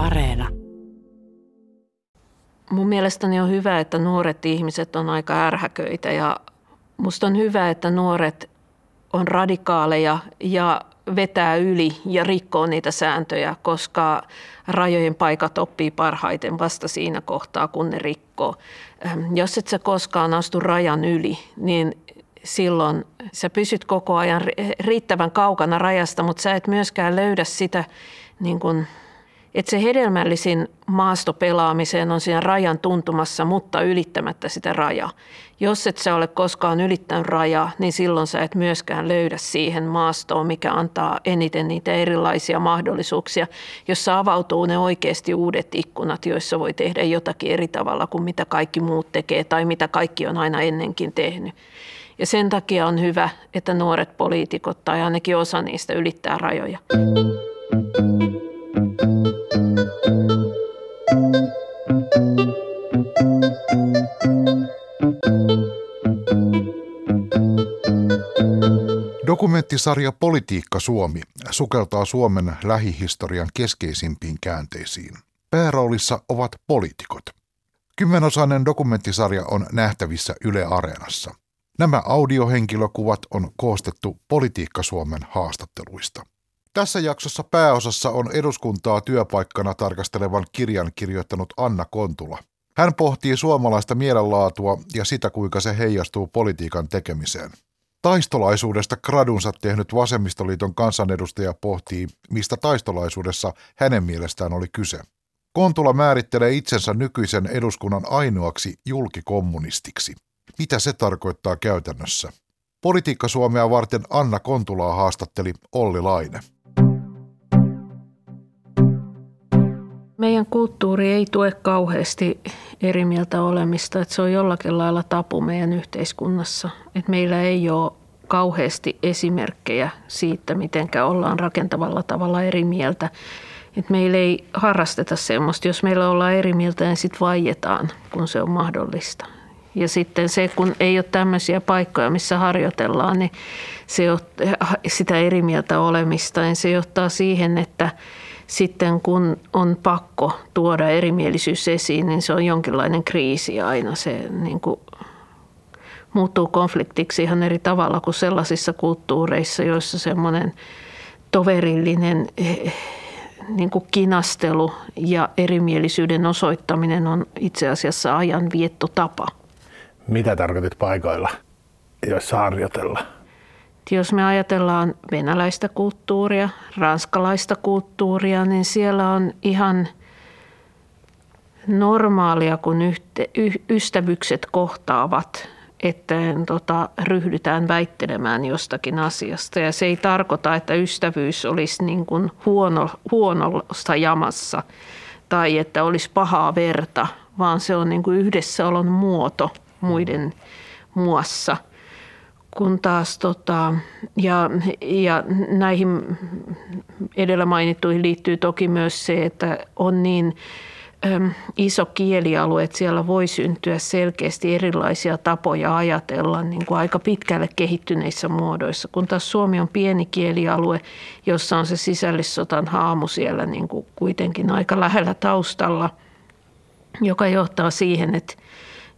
Areena. Mun mielestäni on hyvä, että nuoret ihmiset on aika ärhäköitä ja musta on hyvä, että nuoret on radikaaleja ja vetää yli ja rikkoo niitä sääntöjä, koska rajojen paikat oppii parhaiten vasta siinä kohtaa, kun ne rikkoo. Jos et sä koskaan astu rajan yli, niin silloin sä pysyt koko ajan riittävän kaukana rajasta, mutta sä et myöskään löydä sitä niin kuin että se hedelmällisin maastopelaamiseen on siinä rajan tuntumassa, mutta ylittämättä sitä rajaa. Jos et sä ole koskaan ylittänyt rajaa, niin silloin sä et myöskään löydä siihen maastoon, mikä antaa eniten niitä erilaisia mahdollisuuksia, jossa avautuu ne oikeasti uudet ikkunat, joissa voi tehdä jotakin eri tavalla kuin mitä kaikki muut tekee tai mitä kaikki on aina ennenkin tehnyt. Ja sen takia on hyvä, että nuoret poliitikot tai ainakin osa niistä ylittää rajoja. Dokumenttisarja Politiikka Suomi sukeltaa Suomen lähihistorian keskeisimpiin käänteisiin. Pääroolissa ovat poliitikot. Kymmenosainen dokumenttisarja on nähtävissä Yle Areenassa. Nämä audiohenkilökuvat on koostettu Politiikka Suomen haastatteluista. Tässä jaksossa pääosassa on eduskuntaa työpaikkana tarkastelevan kirjan kirjoittanut Anna Kontula. Hän pohtii suomalaista mielenlaatua ja sitä, kuinka se heijastuu politiikan tekemiseen. Taistolaisuudesta gradunsa tehnyt Vasemmistoliiton kansanedustaja pohtii, mistä taistolaisuudessa hänen mielestään oli kyse. Kontula määrittelee itsensä nykyisen eduskunnan ainoaksi julkikommunistiksi. Mitä se tarkoittaa käytännössä? Politiikka Suomea varten Anna Kontulaa haastatteli Olli Laine. Meidän kulttuuri ei tue kauheasti eri mieltä olemista, että se on jollakin lailla tapu meidän yhteiskunnassa. Että meillä ei ole kauheasti esimerkkejä siitä, miten ollaan rakentavalla tavalla eri mieltä. Että meillä ei harrasteta semmoista, jos meillä ollaan eri mieltä, niin sitten vaietaan, kun se on mahdollista. Ja sitten se, kun ei ole tämmöisiä paikkoja, missä harjoitellaan, niin se, sitä eri mieltä olemista, niin se johtaa siihen, että – sitten kun on pakko tuoda erimielisyys esiin, niin se on jonkinlainen kriisi aina. Se niin kuin muuttuu konfliktiksi ihan eri tavalla kuin sellaisissa kulttuureissa, joissa semmoinen toverillinen eh, niin kuin kinastelu ja erimielisyyden osoittaminen on itse asiassa ajan viettotapa. Mitä tarkoitit paikoilla, joissa harjoitellaan? Jos me ajatellaan venäläistä kulttuuria, ranskalaista kulttuuria, niin siellä on ihan normaalia, kun yhte, y, ystävykset kohtaavat, että tota, ryhdytään väittelemään jostakin asiasta. Ja se ei tarkoita, että ystävyys olisi niin kuin huono, huonosta jamassa tai että olisi pahaa verta, vaan se on niin kuin yhdessäolon muoto muiden muassa – kun taas tota, ja, ja näihin edellä mainittuihin liittyy toki myös se, että on niin äm, iso kielialue, että siellä voi syntyä selkeästi erilaisia tapoja ajatella niin kuin aika pitkälle kehittyneissä muodoissa, kun taas Suomi on pieni kielialue, jossa on se sisällissotan haamu siellä niin kuin kuitenkin aika lähellä taustalla, joka johtaa siihen, että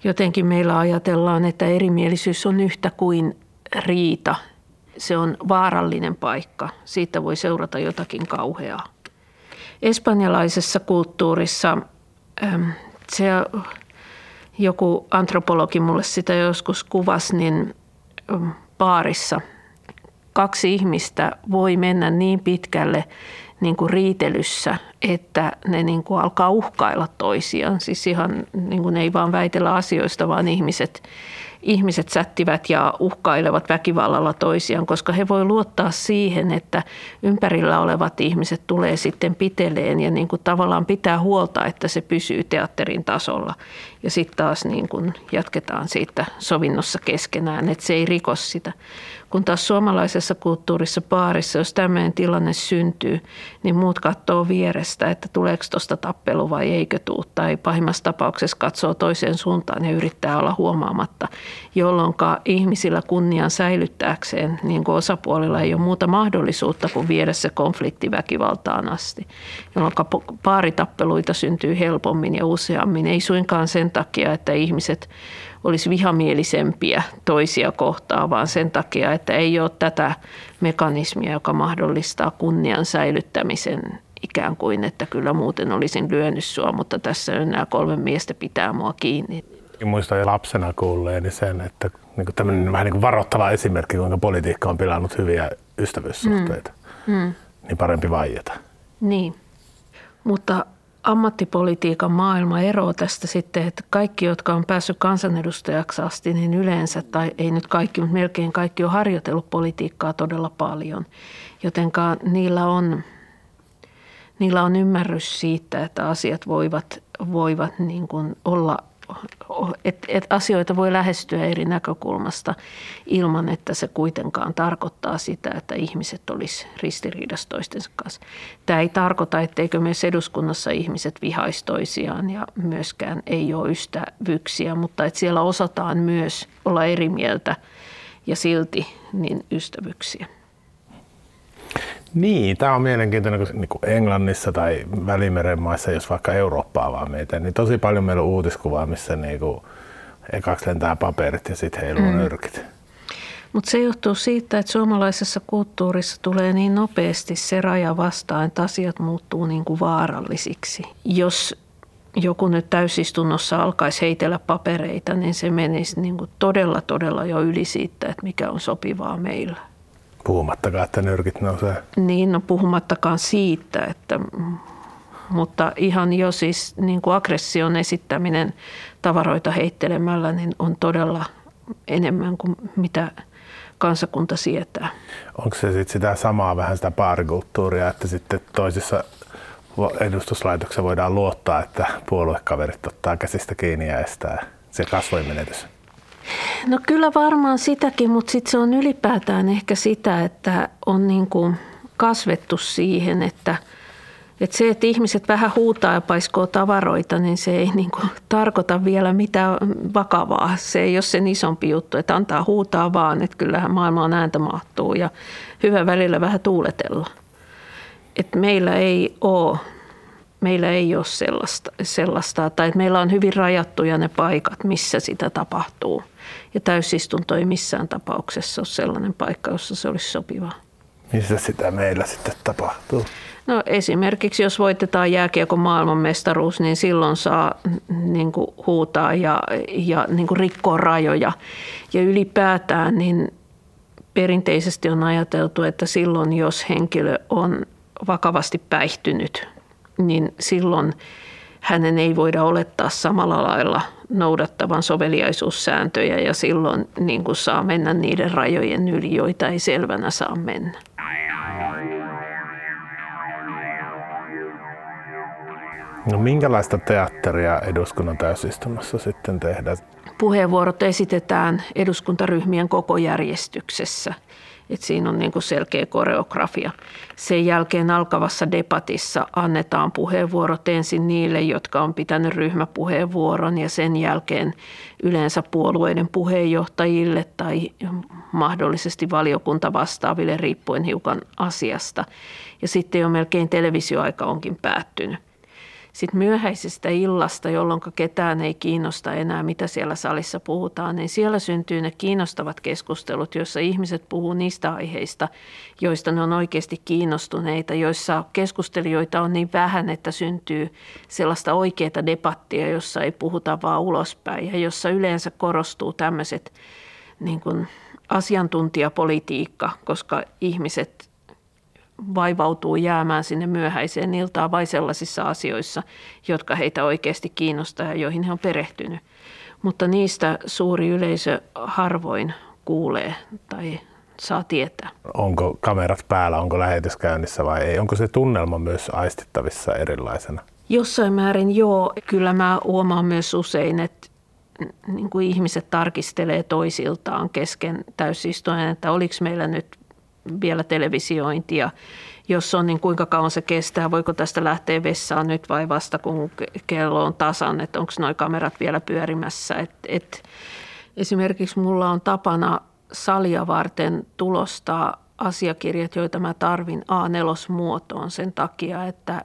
jotenkin meillä ajatellaan, että erimielisyys on yhtä kuin riita. Se on vaarallinen paikka. Siitä voi seurata jotakin kauheaa. Espanjalaisessa kulttuurissa se joku antropologi mulle sitä joskus kuvasi, niin baarissa kaksi ihmistä voi mennä niin pitkälle niin kuin riitelyssä, että ne niin kuin alkaa uhkailla toisiaan. Siis ihan niin kuin ei vaan väitellä asioista, vaan ihmiset ihmiset sättivät ja uhkailevat väkivallalla toisiaan, koska he voi luottaa siihen, että ympärillä olevat ihmiset tulee sitten piteleen ja niin kuin tavallaan pitää huolta, että se pysyy teatterin tasolla. Ja sitten taas niin kuin jatketaan siitä sovinnossa keskenään, että se ei rikos sitä. Kun taas suomalaisessa kulttuurissa baarissa, jos tämmöinen tilanne syntyy, niin muut katsoo vierestä, että tuleeko tuosta tappelu vai eikö tuu. Tai pahimmassa tapauksessa katsoo toiseen suuntaan ja yrittää olla huomaamatta, jolloin ihmisillä kunnian säilyttääkseen, niin kuin osapuolilla ei ole muuta mahdollisuutta kuin viedä se konflikti väkivaltaan asti. Jolloin baaritappeluita syntyy helpommin ja useammin. Ei suinkaan sen takia, että ihmiset olisi vihamielisempiä toisia kohtaan, vaan sen takia, että ei ole tätä mekanismia, joka mahdollistaa kunnian säilyttämisen ikään kuin, että kyllä muuten olisin lyönyt sua, mutta tässä nämä kolme miestä pitää mua kiinni. Muistan lapsena kuulleeni sen, että niin kuin tämmöinen vähän niin kuin varoittava esimerkki, kuinka politiikka on pilannut hyviä ystävyyssuhteita. Mm. Mm. Niin parempi vaieta. Niin, mutta ammattipolitiikan maailma eroaa tästä sitten, että kaikki, jotka on päässyt kansanedustajaksi asti, niin yleensä, tai ei nyt kaikki, mutta melkein kaikki on harjoitellut politiikkaa todella paljon. Jotenka niillä on, niillä on ymmärrys siitä, että asiat voivat, voivat niin kuin olla että et asioita voi lähestyä eri näkökulmasta ilman, että se kuitenkaan tarkoittaa sitä, että ihmiset olisi ristiriidassa toistensa kanssa. Tämä ei tarkoita, etteikö myös eduskunnassa ihmiset vihaisi toisiaan ja myöskään ei ole ystävyyksiä, mutta että siellä osataan myös olla eri mieltä ja silti niin ystävyyksiä. Niin, tämä on mielenkiintoinen, kun niin kuin Englannissa tai Välimeren maissa, jos vaikka Eurooppaa vaan meitä, niin tosi paljon meillä on uutiskuvaa, missä niin kuin ekaksi lentää paperit ja sitten heiluu mm. nyrkit. Mutta se johtuu siitä, että suomalaisessa kulttuurissa tulee niin nopeasti se raja vastaan, että asiat muuttuu niin kuin vaarallisiksi. Jos joku nyt täysistunnossa alkaisi heitellä papereita, niin se menisi niin kuin todella, todella jo yli siitä, että mikä on sopivaa meillä. Puhumattakaan, että nyrkit nousee. Niin, no puhumattakaan siitä, että, mutta ihan jo siis niin kuin aggression esittäminen tavaroita heittelemällä niin on todella enemmän kuin mitä kansakunta sietää. Onko se sitten sitä samaa vähän sitä paarikulttuuria, että sitten toisissa edustuslaitoksissa voidaan luottaa, että puoluekaverit ottaa käsistä kiinni ja estää se kasvoimenetys? No kyllä varmaan sitäkin, mutta sitten se on ylipäätään ehkä sitä, että on niin kuin kasvettu siihen, että, että se, että ihmiset vähän huutaa ja paiskoo tavaroita, niin se ei niin kuin tarkoita vielä mitään vakavaa. Se ei ole sen isompi juttu, että antaa huutaa vaan, että kyllähän maailmaan ääntä mahtuu ja hyvä välillä vähän tuuletella. Että meillä ei ole meillä ei ole sellaista, sellaista, tai että meillä on hyvin rajattuja ne paikat, missä sitä tapahtuu. Ja täysistunto ei missään tapauksessa ole sellainen paikka, jossa se olisi sopivaa. Missä sitä meillä sitten tapahtuu? No esimerkiksi jos voitetaan jääkiekon maailmanmestaruus, niin silloin saa niin kuin huutaa ja, ja niin kuin rikkoa rajoja. Ja ylipäätään niin perinteisesti on ajateltu, että silloin jos henkilö on vakavasti päihtynyt, niin silloin hänen ei voida olettaa samalla lailla noudattavan soveliaisuussääntöjä ja silloin niin kuin saa mennä niiden rajojen yli, joita ei selvänä saa mennä. No minkälaista teatteria eduskunnan täysistunnossa sitten tehdään? Puheenvuorot esitetään eduskuntaryhmien koko järjestyksessä – että siinä on niin kuin selkeä koreografia. Sen jälkeen alkavassa debatissa annetaan puheenvuorot ensin niille, jotka on pitänyt ryhmäpuheenvuoron ja sen jälkeen yleensä puolueiden puheenjohtajille tai mahdollisesti valiokunta vastaaville riippuen hiukan asiasta. Ja sitten jo melkein televisioaika onkin päättynyt. Sitten myöhäisestä illasta, jolloin ketään ei kiinnosta enää, mitä siellä salissa puhutaan, niin siellä syntyy ne kiinnostavat keskustelut, joissa ihmiset puhuu niistä aiheista, joista ne on oikeasti kiinnostuneita, joissa keskustelijoita on niin vähän, että syntyy sellaista oikeaa debattia, jossa ei puhuta vaan ulospäin ja jossa yleensä korostuu tämmöiset niin asiantuntijapolitiikka, koska ihmiset vaivautuu jäämään sinne myöhäiseen iltaan vai sellaisissa asioissa, jotka heitä oikeasti kiinnostaa ja joihin he on perehtynyt. Mutta niistä suuri yleisö harvoin kuulee tai saa tietää. Onko kamerat päällä, onko lähetys käynnissä vai ei? Onko se tunnelma myös aistittavissa erilaisena? Jossain määrin joo. Kyllä mä huomaan myös usein, että niin kuin ihmiset tarkistelee toisiltaan kesken täysistunnon, että oliko meillä nyt vielä televisiointia. Jos on, niin kuinka kauan se kestää? Voiko tästä lähteä vessaan nyt vai vasta kun kello on tasan? Että onko nuo kamerat vielä pyörimässä? Et, et, esimerkiksi mulla on tapana salia varten tulostaa asiakirjat, joita mä tarvin A4-muotoon sen takia, että,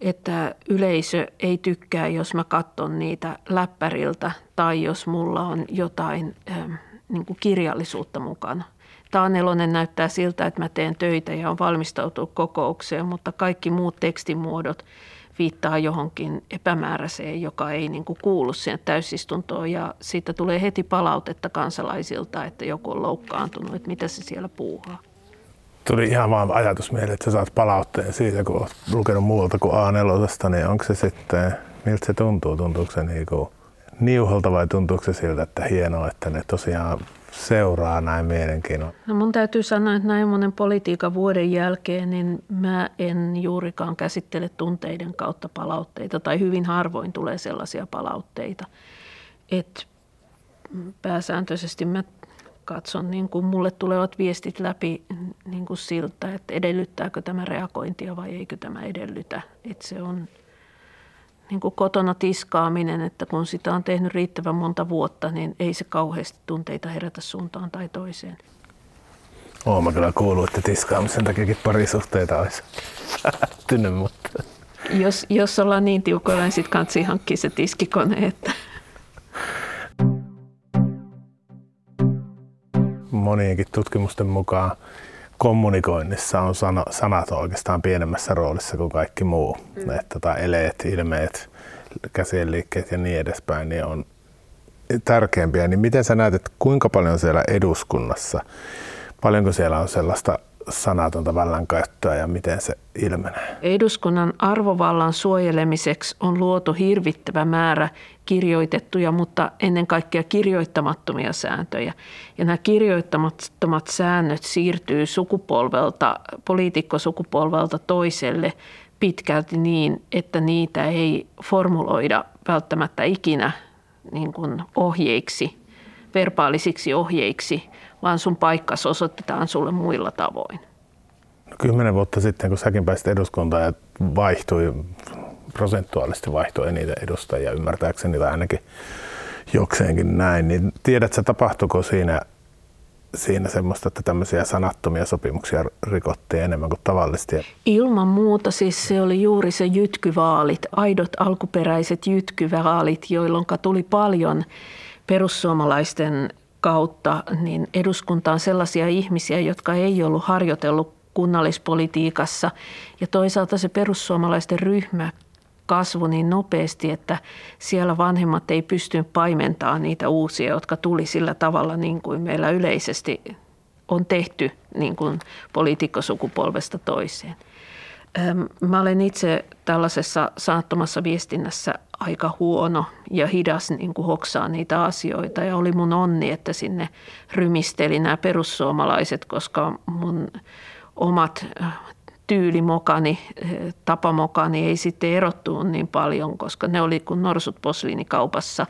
että yleisö ei tykkää, jos mä katson niitä läppäriltä tai jos mulla on jotain ähm, niin kirjallisuutta mukana. Tämä nelonen näyttää siltä, että mä teen töitä ja on valmistautunut kokoukseen, mutta kaikki muut tekstimuodot viittaa johonkin epämääräiseen, joka ei niin kuin kuulu siihen täysistuntoon. Ja siitä tulee heti palautetta kansalaisilta, että joku on loukkaantunut, että mitä se siellä puuhaa. Tuli ihan vaan ajatus mieleen, että sä saat palautteen siitä, kun olet lukenut muualta kuin A4, niin onko se sitten, miltä se tuntuu? Tuntuuko se niin kuin niuholta vai tuntuuko se siltä, että hienoa, että ne tosiaan seuraa näin mielenkiinnolla? No mun täytyy sanoa, että näin monen politiikan vuoden jälkeen, niin mä en juurikaan käsittele tunteiden kautta palautteita tai hyvin harvoin tulee sellaisia palautteita. Että pääsääntöisesti mä katson niin kuin mulle tulevat viestit läpi niin kuin siltä, että edellyttääkö tämä reagointia vai eikö tämä edellytä. Että se on niin kuin kotona tiskaaminen, että kun sitä on tehnyt riittävän monta vuotta, niin ei se kauheasti tunteita herätä suuntaan tai toiseen. Oon mä kyllä kuullut, että tiskaamisen takiakin parisuhteita olisi tynnyt, mutta... Jos, jos ollaan niin tiukoilla, niin sitten kansi hankkia se tiskikone, että... Monienkin tutkimusten mukaan kommunikoinnissa on sana, sanat oikeastaan pienemmässä roolissa kuin kaikki muu. Mm. Että tota, eleet, ilmeet, käsien liikkeet ja niin edespäin niin on tärkeämpiä. Niin miten sä näet, että kuinka paljon siellä eduskunnassa, paljonko siellä on sellaista sanatonta vallankäyttöä ja miten se ilmenee? Eduskunnan arvovallan suojelemiseksi on luotu hirvittävä määrä kirjoitettuja, mutta ennen kaikkea kirjoittamattomia sääntöjä. Ja nämä kirjoittamattomat säännöt siirtyy sukupolvelta, poliitikkosukupolvelta toiselle pitkälti niin, että niitä ei formuloida välttämättä ikinä niin kuin ohjeiksi, verbaalisiksi ohjeiksi, vaan sun paikkas osoitetaan sulle muilla tavoin. No, kymmenen vuotta sitten, kun säkin pääsit eduskuntaan ja vaihtui, prosentuaalisesti vaihtui eniten edustajia, ymmärtääkseni tai ainakin jokseenkin näin, niin tiedätkö, tapahtuiko siinä, siinä semmoista, että tämmöisiä sanattomia sopimuksia rikottiin enemmän kuin tavallisesti? Ilman muuta, siis se oli juuri se jytkyvaalit, aidot alkuperäiset jytkyvaalit, jolloin tuli paljon perussuomalaisten kautta niin eduskuntaan sellaisia ihmisiä, jotka ei ollut harjoitellut kunnallispolitiikassa. Ja toisaalta se perussuomalaisten ryhmä kasvu niin nopeasti, että siellä vanhemmat ei pystynyt paimentamaan niitä uusia, jotka tuli sillä tavalla niin kuin meillä yleisesti on tehty niin kuin poliitikkosukupolvesta toiseen. Mä olen itse tällaisessa saattomassa viestinnässä aika huono ja hidas niin kuin hoksaa niitä asioita. Ja oli mun onni, että sinne rymisteli nämä perussuomalaiset, koska mun omat tyylimokani, tapamokani ei sitten erottu niin paljon, koska ne oli kuin norsut posliinikaupassa.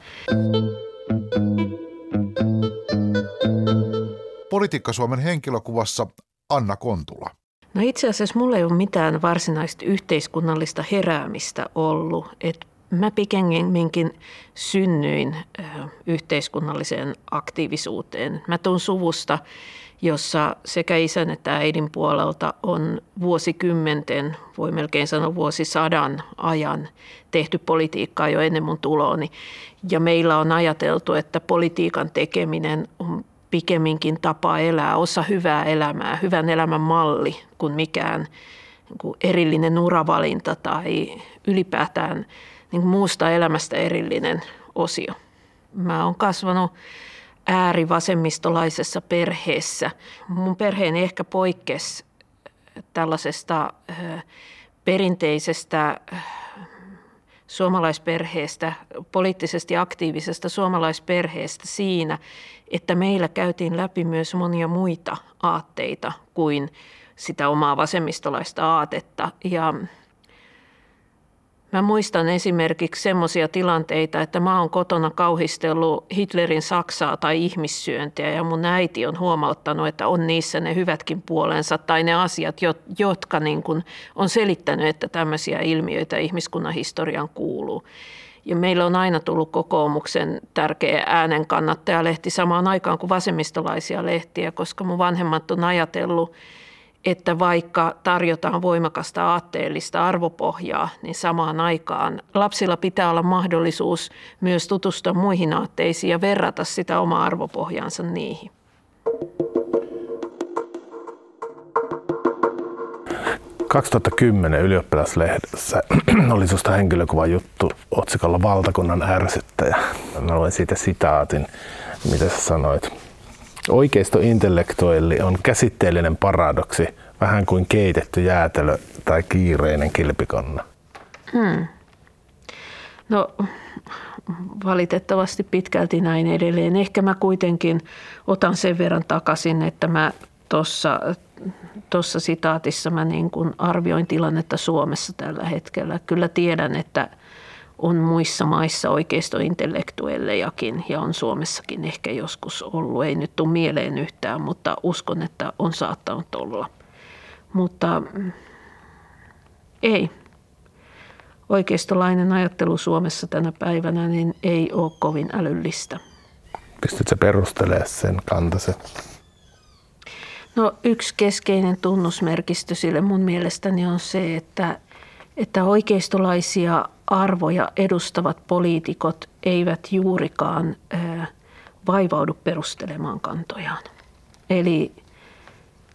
Politiikka Suomen henkilökuvassa Anna Kontula. No itse asiassa mulla ei ole mitään varsinaista yhteiskunnallista heräämistä ollut. Et mä pikemminkin synnyin yhteiskunnalliseen aktiivisuuteen. Mä tuun suvusta, jossa sekä isän että äidin puolelta on vuosikymmenten, voi melkein sanoa vuosisadan ajan tehty politiikkaa jo ennen mun tulooni. Ja meillä on ajateltu, että politiikan tekeminen on pikemminkin tapa elää, osa hyvää elämää, hyvän elämän malli kuin mikään niin erillinen uravalinta tai ylipäätään niin muusta elämästä erillinen osio. Mä oon kasvanut äärivasemmistolaisessa perheessä. Mun perheeni ehkä poikkesi tällaisesta perinteisestä suomalaisperheestä, poliittisesti aktiivisesta suomalaisperheestä siinä, että meillä käytiin läpi myös monia muita aatteita kuin sitä omaa vasemmistolaista aatetta. Ja Mä muistan esimerkiksi semmoisia tilanteita, että mä oon kotona kauhistellut Hitlerin Saksaa tai ihmissyöntiä ja mun äiti on huomauttanut, että on niissä ne hyvätkin puolensa tai ne asiat, jotka niin kuin on selittänyt, että tämmöisiä ilmiöitä ihmiskunnan historiaan kuuluu. Ja meillä on aina tullut kokoomuksen tärkeä äänen kannattajalehti samaan aikaan kuin vasemmistolaisia lehtiä, koska mun vanhemmat on ajatellut, että vaikka tarjotaan voimakasta aatteellista arvopohjaa, niin samaan aikaan lapsilla pitää olla mahdollisuus myös tutustua muihin aatteisiin ja verrata sitä omaa arvopohjaansa niihin. – 2010 ylioppilaslehdessä oli sinusta henkilökuva juttu otsikolla Valtakunnan ärsyttäjä. Mä luen siitä sitaatin, mitä sä sanoit. Oikeistointellektuelli on käsitteellinen paradoksi, vähän kuin keitetty jäätelö tai kiireinen kilpikonna. Hmm. No valitettavasti pitkälti näin edelleen. Ehkä mä kuitenkin otan sen verran takaisin, että mä tuossa sitaatissa mä niin kuin arvioin tilannetta Suomessa tällä hetkellä. Kyllä tiedän, että on muissa maissa oikeistointellektuellejakin ja on Suomessakin ehkä joskus ollut. Ei nyt tule mieleen yhtään, mutta uskon, että on saattanut olla. Mutta mm, ei. Oikeistolainen ajattelu Suomessa tänä päivänä niin ei ole kovin älyllistä. Pystytkö perustelemaan sen kantasi? No yksi keskeinen tunnusmerkistö sille mun mielestäni on se, että, että oikeistolaisia arvoja edustavat poliitikot eivät juurikaan vaivaudu perustelemaan kantojaan. Eli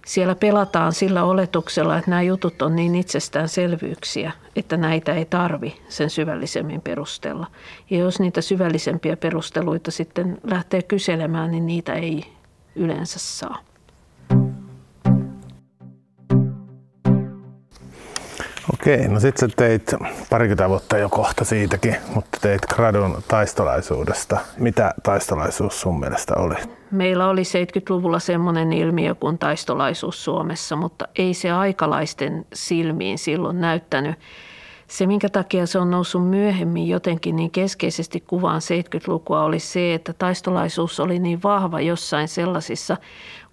siellä pelataan sillä oletuksella, että nämä jutut on niin itsestäänselvyyksiä, että näitä ei tarvi sen syvällisemmin perustella. Ja jos niitä syvällisempiä perusteluita sitten lähtee kyselemään, niin niitä ei yleensä saa. Okei, no sitten sä teit parikymmentä vuotta jo kohta siitäkin, mutta teit gradun taistolaisuudesta. Mitä taistolaisuus sun mielestä oli? Meillä oli 70-luvulla semmoinen ilmiö kuin taistolaisuus Suomessa, mutta ei se aikalaisten silmiin silloin näyttänyt. Se, minkä takia se on noussut myöhemmin jotenkin niin keskeisesti kuvaan 70-lukua, oli se, että taistolaisuus oli niin vahva jossain sellaisissa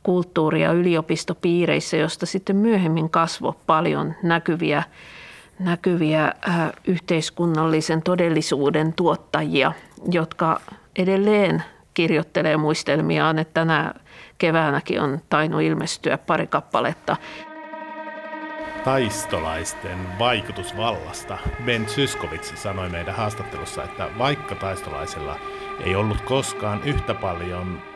kulttuuri- ja yliopistopiireissä, josta sitten myöhemmin kasvoi paljon näkyviä, näkyviä äh, yhteiskunnallisen todellisuuden tuottajia, jotka edelleen kirjoittelee muistelmiaan, että tänä keväänäkin on tainnut ilmestyä pari kappaletta. Taistolaisten vaikutusvallasta Ben Syskovits sanoi meidän haastattelussa, että vaikka taistolaisilla ei ollut koskaan yhtä paljon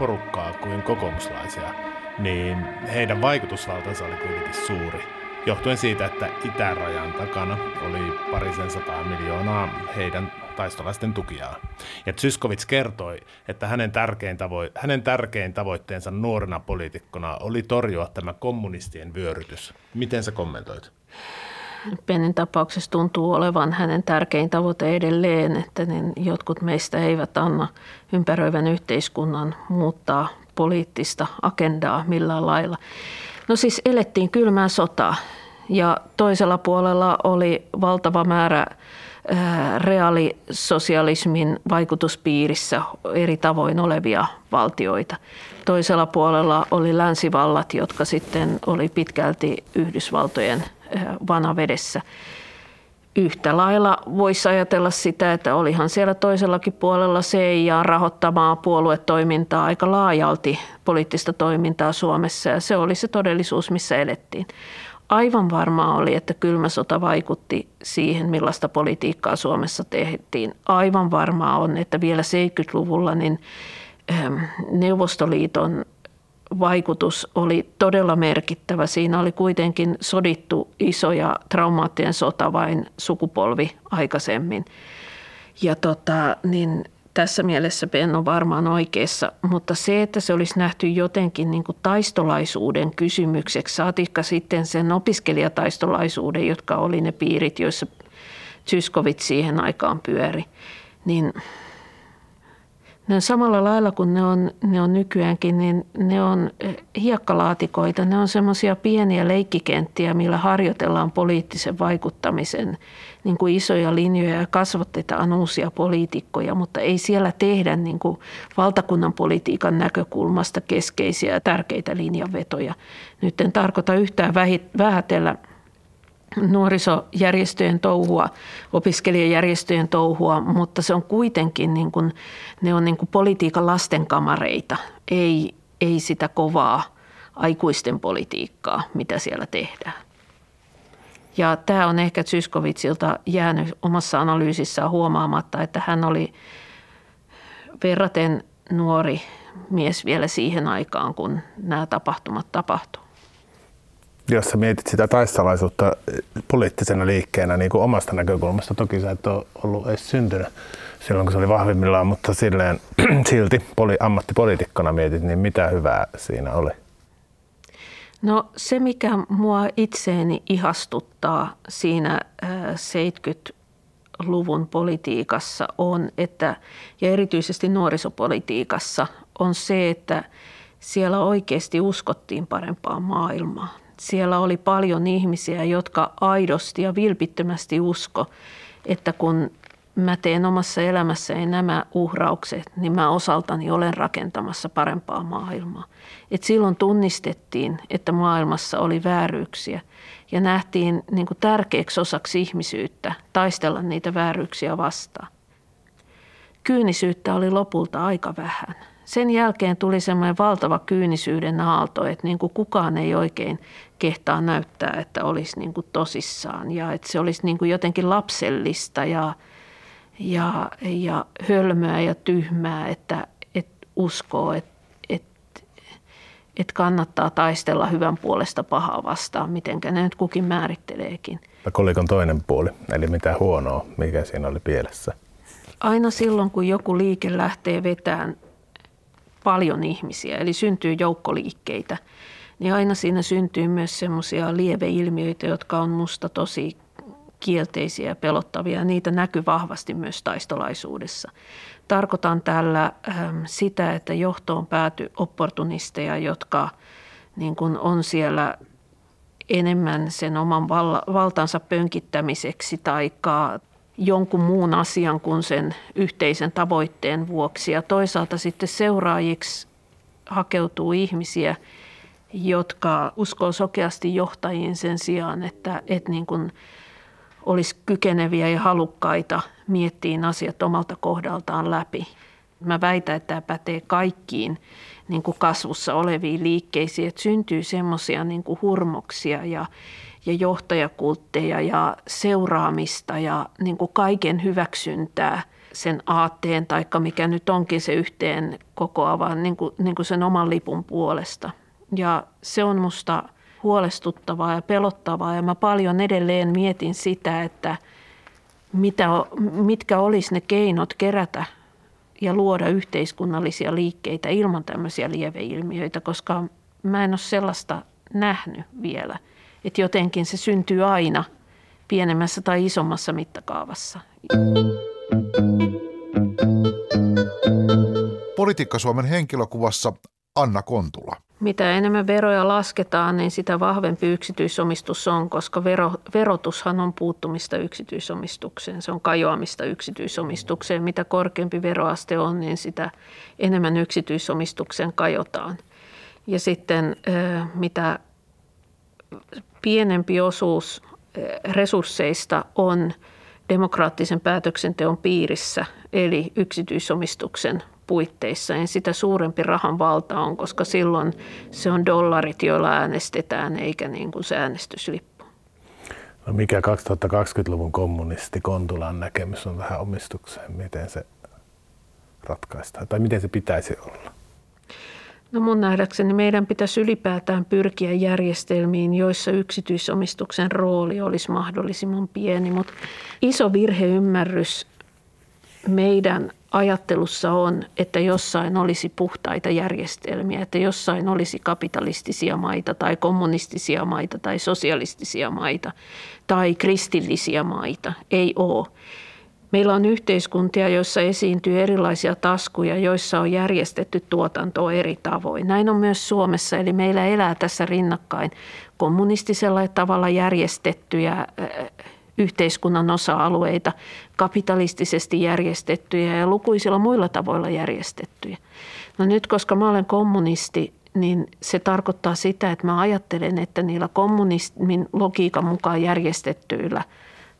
porukkaa kuin kokoomuslaisia, niin heidän vaikutusvaltansa oli kuitenkin suuri. Johtuen siitä, että itärajan takana oli parisen sataa miljoonaa heidän taistolaisten tukiaan. Ja Tsyskovits kertoi, että hänen tärkein, tavo- hänen tärkein tavoitteensa nuorena poliitikkona oli torjua tämä kommunistien vyörytys. Miten sä kommentoit? Pennin tapauksessa tuntuu olevan hänen tärkein tavoite edelleen, että niin jotkut meistä eivät anna ympäröivän yhteiskunnan muuttaa poliittista agendaa millään lailla. No siis elettiin kylmää sotaa ja toisella puolella oli valtava määrä reaalisosialismin vaikutuspiirissä eri tavoin olevia valtioita. Toisella puolella oli länsivallat, jotka sitten oli pitkälti Yhdysvaltojen vanavedessä. Yhtä lailla voisi ajatella sitä, että olihan siellä toisellakin puolella CIA rahoittamaa puoluetoimintaa aika laajalti, poliittista toimintaa Suomessa ja se oli se todellisuus, missä elettiin. Aivan varmaa oli, että kylmä sota vaikutti siihen, millaista politiikkaa Suomessa tehtiin. Aivan varmaa on, että vielä 70-luvulla niin Neuvostoliiton vaikutus oli todella merkittävä. Siinä oli kuitenkin sodittu iso ja traumaattinen sota vain sukupolvi aikaisemmin. Ja tota, niin tässä mielessä Ben on varmaan oikeassa, mutta se, että se olisi nähty jotenkin niin kuin taistolaisuuden kysymykseksi, saatikka sitten sen opiskelijataistolaisuuden, jotka oli ne piirit, joissa Zyskovit siihen aikaan pyöri, niin Ne on samalla lailla kuin ne on, ne on nykyäänkin, niin ne on eh, hiekkalaatikoita. Ne on semmoisia pieniä leikkikenttiä, millä harjoitellaan poliittisen vaikuttamisen niin kuin isoja linjoja ja kasvatetaan uusia poliitikkoja, mutta ei siellä tehdä niin kuin valtakunnan politiikan näkökulmasta keskeisiä ja tärkeitä linjanvetoja. Nyt en tarkoita yhtään vähätellä – nuorisojärjestöjen touhua, opiskelijajärjestöjen touhua, mutta se on kuitenkin niin kuin, ne on niin kuin politiikan lastenkamareita, ei, ei sitä kovaa aikuisten politiikkaa, mitä siellä tehdään. Ja tämä on ehkä Zyskovitsilta jäänyt omassa analyysissään huomaamatta, että hän oli verraten nuori mies vielä siihen aikaan, kun nämä tapahtumat tapahtuivat jos sä mietit sitä taistalaisuutta poliittisena liikkeenä niin kuin omasta näkökulmasta, toki sä et ole ollut edes syntynyt silloin, kun se oli vahvimmillaan, mutta silleen, silti poli, ammattipoliitikkona mietit, niin mitä hyvää siinä oli? No se, mikä mua itseeni ihastuttaa siinä 70-luvun politiikassa on, että, ja erityisesti nuorisopolitiikassa, on se, että siellä oikeasti uskottiin parempaan maailmaan siellä oli paljon ihmisiä, jotka aidosti ja vilpittömästi usko, että kun mä teen omassa elämässäni nämä uhraukset, niin mä osaltani olen rakentamassa parempaa maailmaa. Et silloin tunnistettiin, että maailmassa oli vääryyksiä ja nähtiin niin kuin tärkeäksi osaksi ihmisyyttä taistella niitä vääryyksiä vastaan. Kyynisyyttä oli lopulta aika vähän sen jälkeen tuli semmoinen valtava kyynisyyden aalto, että niin kuin kukaan ei oikein kehtaa näyttää, että olisi niin kuin tosissaan ja että se olisi niin kuin jotenkin lapsellista ja, ja, ja hölmöä ja tyhmää, että, että uskoo, että, että, että kannattaa taistella hyvän puolesta pahaa vastaan, mitenkä ne nyt kukin määritteleekin. Kolikon toinen puoli, eli mitä huonoa, mikä siinä oli pielessä? Aina silloin, kun joku liike lähtee vetämään paljon ihmisiä, eli syntyy joukkoliikkeitä, niin aina siinä syntyy myös semmoisia lieveilmiöitä, jotka on musta tosi kielteisiä ja pelottavia. Niitä näkyy vahvasti myös taistolaisuudessa. Tarkoitan tällä ähm, sitä, että johtoon pääty opportunisteja, jotka niin kuin on siellä enemmän sen oman valtansa pönkittämiseksi tai jonkun muun asian kuin sen yhteisen tavoitteen vuoksi. Ja toisaalta sitten seuraajiksi hakeutuu ihmisiä, jotka uskoo sokeasti johtajiin sen sijaan, että, että niin kuin olisi kykeneviä ja halukkaita miettiin asiat omalta kohdaltaan läpi. Mä väitän, että tämä pätee kaikkiin niin kuin kasvussa oleviin liikkeisiin, että syntyy semmoisia niin hurmoksia ja ja johtajakultteja ja seuraamista ja niin kuin kaiken hyväksyntää sen aatteen, taikka mikä nyt onkin se yhteen kokoava niin kuin, niin kuin sen oman lipun puolesta. Ja se on musta huolestuttavaa ja pelottavaa ja mä paljon edelleen mietin sitä, että mitä, mitkä olisi ne keinot kerätä ja luoda yhteiskunnallisia liikkeitä ilman tämmöisiä lieveilmiöitä, koska mä en ole sellaista nähnyt vielä – että jotenkin se syntyy aina pienemmässä tai isommassa mittakaavassa. Politiikka Suomen henkilökuvassa Anna Kontula. Mitä enemmän veroja lasketaan, niin sitä vahvempi yksityisomistus on, koska vero, verotushan on puuttumista yksityisomistukseen. Se on kajoamista yksityisomistukseen. Mitä korkeampi veroaste on, niin sitä enemmän yksityisomistukseen kajotaan. Ja sitten mitä pienempi osuus eh, resursseista on demokraattisen päätöksenteon piirissä, eli yksityisomistuksen puitteissa, niin sitä suurempi rahan valta on, koska silloin se on dollarit, joilla äänestetään, eikä niin kuin se äänestyslippu. No mikä 2020-luvun kommunisti Kontulan näkemys on tähän omistukseen? Miten se ratkaistaan tai miten se pitäisi olla? No mun nähdäkseni meidän pitäisi ylipäätään pyrkiä järjestelmiin, joissa yksityisomistuksen rooli olisi mahdollisimman pieni, mutta iso virheymmärrys meidän ajattelussa on, että jossain olisi puhtaita järjestelmiä, että jossain olisi kapitalistisia maita tai kommunistisia maita tai sosialistisia maita tai kristillisiä maita. Ei ole. Meillä on yhteiskuntia, joissa esiintyy erilaisia taskuja, joissa on järjestetty tuotantoa eri tavoin. Näin on myös Suomessa, eli meillä elää tässä rinnakkain kommunistisella tavalla järjestettyjä yhteiskunnan osa-alueita, kapitalistisesti järjestettyjä ja lukuisilla muilla tavoilla järjestettyjä. No nyt, koska mä olen kommunisti, niin se tarkoittaa sitä, että mä ajattelen, että niillä kommunismin logiikan mukaan järjestettyillä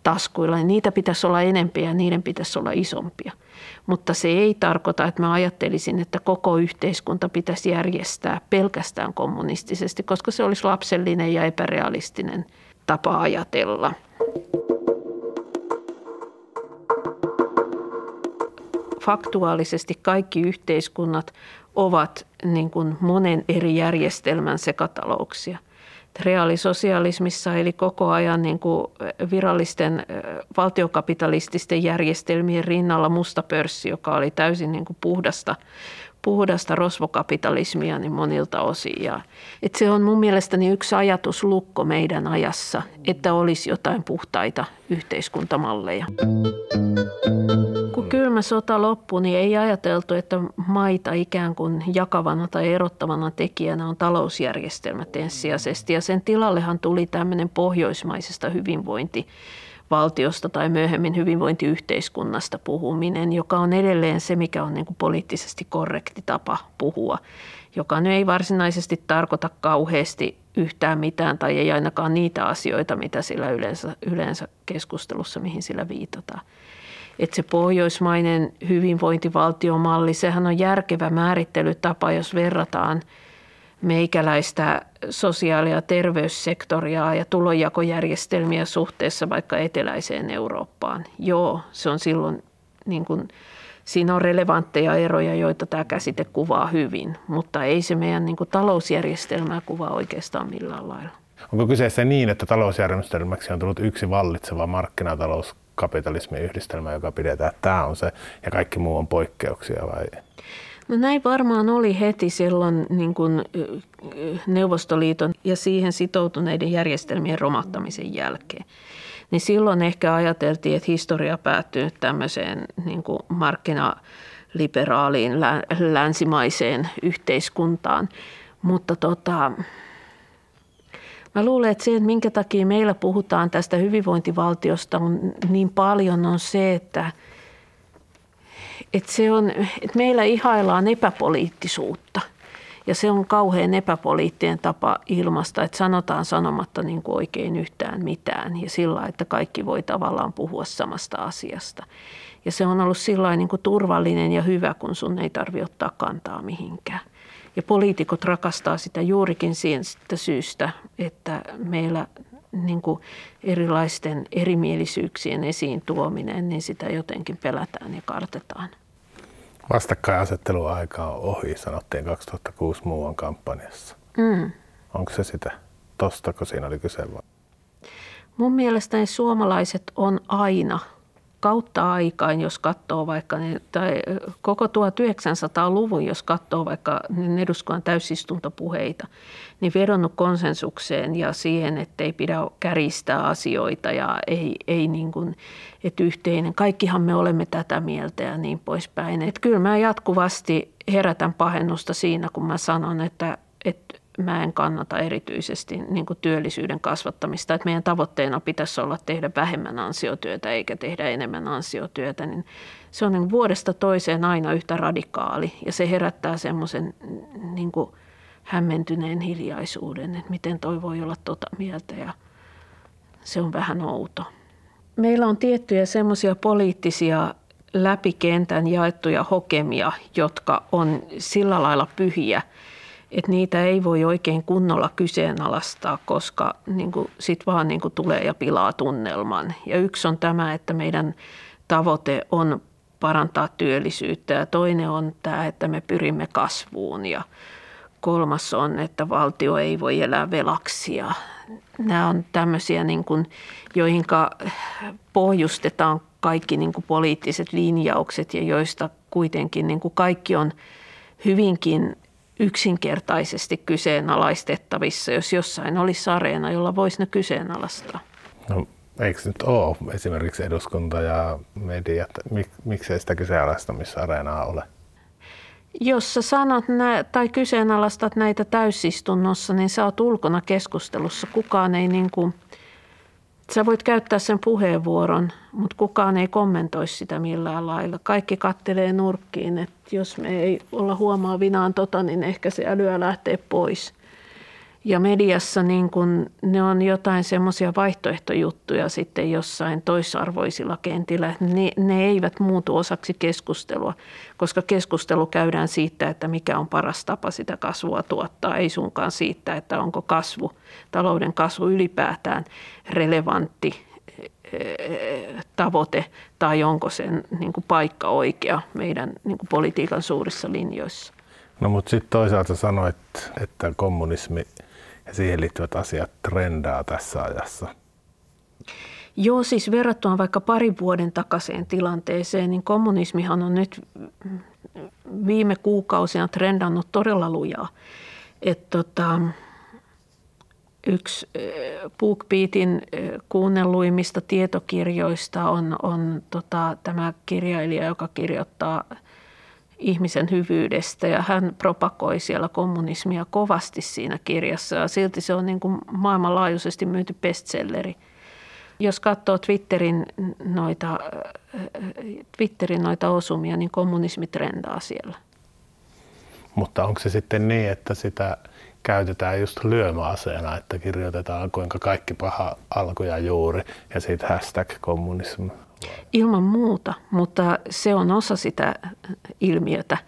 taskuilla, niin niitä pitäisi olla enempiä ja niiden pitäisi olla isompia. Mutta se ei tarkoita, että mä ajattelisin, että koko yhteiskunta pitäisi järjestää pelkästään kommunistisesti, koska se olisi lapsellinen ja epärealistinen tapa ajatella. Faktuaalisesti kaikki yhteiskunnat ovat niin kuin monen eri järjestelmän sekatalouksia. Reaalisosialismissa eli koko ajan niin kuin virallisten valtiokapitalististen järjestelmien rinnalla musta pörssi, joka oli täysin niin kuin puhdasta, puhdasta rosvokapitalismia niin monilta osin. Ja, että se on mun mielestäni yksi ajatuslukko meidän ajassa, että olisi jotain puhtaita yhteiskuntamalleja. Kun kylmä sota loppui, niin ei ajateltu, että maita ikään kuin jakavana tai erottavana tekijänä on talousjärjestelmät ensisijaisesti. Ja sen tilallehan tuli tämmöinen pohjoismaisesta hyvinvointi valtiosta tai myöhemmin hyvinvointiyhteiskunnasta puhuminen, joka on edelleen se, mikä on niin kuin poliittisesti korrekti tapa puhua, joka nyt ei varsinaisesti tarkoita kauheasti yhtään mitään tai ei ainakaan niitä asioita, mitä sillä yleensä, yleensä keskustelussa, mihin sillä viitataan. Että se pohjoismainen hyvinvointivaltiomalli, sehän on järkevä määrittelytapa, jos verrataan – meikäläistä sosiaali- ja terveyssektoria ja tulonjakojärjestelmiä suhteessa vaikka eteläiseen Eurooppaan. Joo, se on silloin, niin kuin, siinä on relevantteja eroja, joita tämä käsite kuvaa hyvin, mutta ei se meidän niin kuin, talousjärjestelmää kuvaa oikeastaan millään lailla. Onko kyseessä niin, että talousjärjestelmäksi on tullut yksi vallitseva markkinatalouskapitalismin yhdistelmä, joka pidetään, että tämä on se ja kaikki muu on poikkeuksia vai? No näin varmaan oli heti silloin niin kuin Neuvostoliiton ja siihen sitoutuneiden järjestelmien romahtamisen jälkeen. Niin silloin ehkä ajateltiin, että historia päättyy tämmöiseen niin kuin markkinaliberaaliin länsimaiseen yhteiskuntaan. Mutta tota, Mä luulen, että se, että minkä takia meillä puhutaan tästä hyvinvointivaltiosta on niin paljon, on se, että – että se on, että meillä ihaillaan epäpoliittisuutta. Ja se on kauhean epäpoliittinen tapa ilmasta, että sanotaan sanomatta niin kuin oikein yhtään mitään ja sillä, että kaikki voi tavallaan puhua samasta asiasta. Ja se on ollut sillä niin kuin turvallinen ja hyvä, kun sun ei tarvitse ottaa kantaa mihinkään. Ja poliitikot rakastaa sitä juurikin siitä syystä, että meillä niin kuin erilaisten erimielisyyksien esiin tuominen, niin sitä jotenkin pelätään ja kartetaan. Vastakkainasetteluaika on ohi, sanottiin 2006 muuan kampanjassa. Mm. Onko se sitä? Tostako siinä oli kyse vai? Mun mielestäni suomalaiset on aina kautta aikaan, jos katsoo vaikka, tai koko 1900-luvun, jos katsoo vaikka eduskunnan täysistuntopuheita, niin vedonnut konsensukseen ja siihen, että ei pidä käristää asioita ja ei, ei niin kuin, että yhteinen, kaikkihan me olemme tätä mieltä ja niin poispäin. Että kyllä mä jatkuvasti herätän pahennusta siinä, kun mä sanon, että, että mä en kannata erityisesti niin kuin työllisyyden kasvattamista, että meidän tavoitteena pitäisi olla tehdä vähemmän ansiotyötä eikä tehdä enemmän ansiotyötä, niin se on niin vuodesta toiseen aina yhtä radikaali. Ja se herättää semmoisen niin hämmentyneen hiljaisuuden, että miten toi voi olla tota mieltä. Ja se on vähän outo. Meillä on tiettyjä semmoisia poliittisia läpikentän jaettuja hokemia, jotka on sillä lailla pyhiä – että niitä ei voi oikein kunnolla kyseenalaistaa, koska niin kuin, sit vaan niin kuin tulee ja pilaa tunnelman. Ja yksi on tämä, että meidän tavoite on parantaa työllisyyttä ja toinen on tämä, että me pyrimme kasvuun ja kolmas on, että valtio ei voi elää velaksia. Nämä on tämmöisiä, niin kuin, joihin pohjustetaan kaikki niin kuin poliittiset linjaukset ja joista kuitenkin niin kuin kaikki on hyvinkin yksinkertaisesti kyseenalaistettavissa, jos jossain olisi areena, jolla voisi ne kyseenalaistaa. No, Eikö nyt ole esimerkiksi eduskunta ja mediat, mik, miksei sitä kyseenalaistamisareenaa ole? Jos sä sanot nä- tai kyseenalaistat näitä täysistunnossa, niin sä oot ulkona keskustelussa. Kukaan ei niin kuin, sä voit käyttää sen puheenvuoron, mutta kukaan ei kommentoi sitä millään lailla. Kaikki kattelee nurkkiin, että jos me ei olla huomaavinaan tota, niin ehkä se älyä lähtee pois – ja mediassa niin kun ne on jotain semmoisia vaihtoehtojuttuja sitten jossain toisarvoisilla kentillä. Ne, ne eivät muutu osaksi keskustelua, koska keskustelu käydään siitä, että mikä on paras tapa sitä kasvua tuottaa. Ei suinkaan siitä, että onko kasvu, talouden kasvu ylipäätään relevantti eh, tavoite tai onko sen niin kuin paikka oikea meidän niin kuin politiikan suurissa linjoissa. No mutta sitten toisaalta sanoit, että kommunismi ja siihen liittyvät asiat trendaa tässä ajassa? Joo, siis verrattuna vaikka parin vuoden takaiseen tilanteeseen, niin kommunismihan on nyt viime kuukausina trendannut todella lujaa. Et tota, yksi BookBeatin kuunnelluimmista tietokirjoista on, on tota, tämä kirjailija, joka kirjoittaa – ihmisen hyvyydestä ja hän propagoi siellä kommunismia kovasti siinä kirjassa ja silti se on niin kuin maailmanlaajuisesti myyty bestselleri. Jos katsoo Twitterin noita, Twitterin noita osumia, niin kommunismi trendaa siellä. Mutta onko se sitten niin, että sitä käytetään just lyömäaseena, että kirjoitetaan kuinka kaikki paha alkuja juuri ja sitten hashtag kommunismi Ilman muuta, mutta se on osa sitä ilmiötä,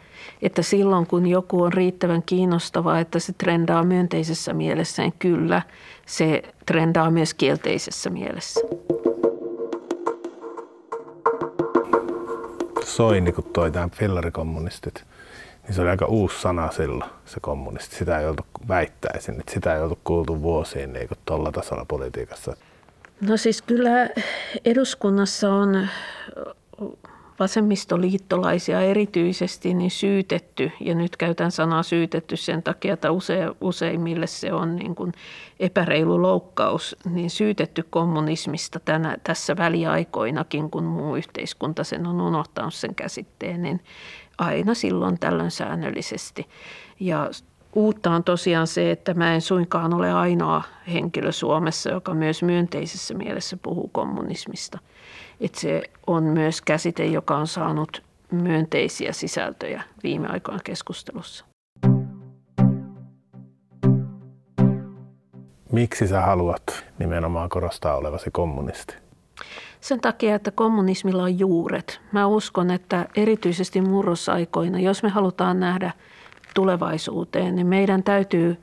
että silloin kun joku on riittävän kiinnostava, että se trendaa myönteisessä mielessä, niin kyllä se trendaa myös kielteisessä mielessä. Soini, kun toi tämän fillarikommunistit, niin se oli aika uusi sana silloin, se kommunisti. Sitä ei oltu väittäisin, että sitä ei oltu kuultu vuosiin niin tuolla tasolla politiikassa. No siis kyllä eduskunnassa on vasemmistoliittolaisia erityisesti niin syytetty, ja nyt käytän sanaa syytetty sen takia, että use, useimmille se on niin kuin epäreilu loukkaus, niin syytetty kommunismista tänä, tässä väliaikoinakin, kun muu yhteiskunta sen on unohtanut sen käsitteen, niin aina silloin tällöin säännöllisesti. Ja Uutta on tosiaan se, että mä en suinkaan ole ainoa henkilö Suomessa, joka myös myönteisessä mielessä puhuu kommunismista. Että se on myös käsite, joka on saanut myönteisiä sisältöjä viime aikoina keskustelussa. Miksi sä haluat nimenomaan korostaa olevasi kommunisti? Sen takia, että kommunismilla on juuret. Mä uskon, että erityisesti murrosaikoina, jos me halutaan nähdä – tulevaisuuteen, niin meidän täytyy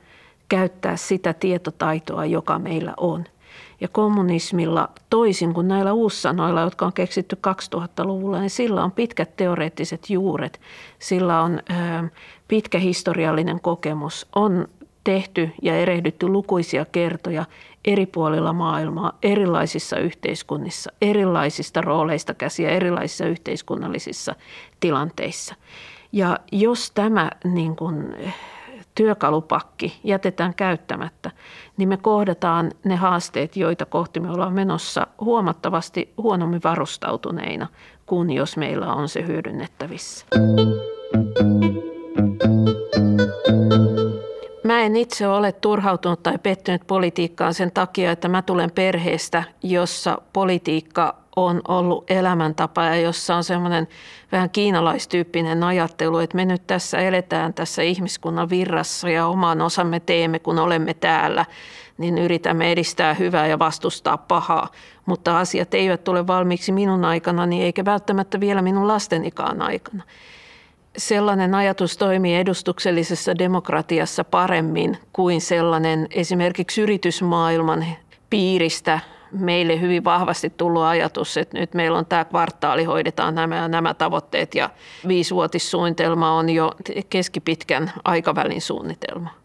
käyttää sitä tietotaitoa, joka meillä on. Ja kommunismilla, toisin kuin näillä uussanoilla, jotka on keksitty 2000-luvulla, niin sillä on pitkät teoreettiset juuret. Sillä on pitkä historiallinen kokemus. On tehty ja erehdytty lukuisia kertoja eri puolilla maailmaa, erilaisissa yhteiskunnissa, erilaisista rooleista käsiä, erilaisissa yhteiskunnallisissa tilanteissa. Ja jos tämä niin kuin, työkalupakki jätetään käyttämättä, niin me kohdataan ne haasteet, joita kohti me ollaan menossa huomattavasti huonommin varustautuneina kuin jos meillä on se hyödynnettävissä. Mä en itse ole turhautunut tai pettynyt politiikkaan sen takia, että mä tulen perheestä, jossa politiikka on ollut elämäntapa ja jossa on semmoinen vähän kiinalaistyyppinen ajattelu, että me nyt tässä eletään tässä ihmiskunnan virrassa ja oman osamme teemme, kun olemme täällä, niin yritämme edistää hyvää ja vastustaa pahaa. Mutta asiat eivät tule valmiiksi minun aikana, eikä välttämättä vielä minun lastenikaan aikana. Sellainen ajatus toimii edustuksellisessa demokratiassa paremmin kuin sellainen esimerkiksi yritysmaailman piiristä meille hyvin vahvasti tullut ajatus, että nyt meillä on tämä kvartaali, hoidetaan nämä ja nämä tavoitteet ja viisivuotissuunnitelma on jo keskipitkän aikavälin suunnitelma.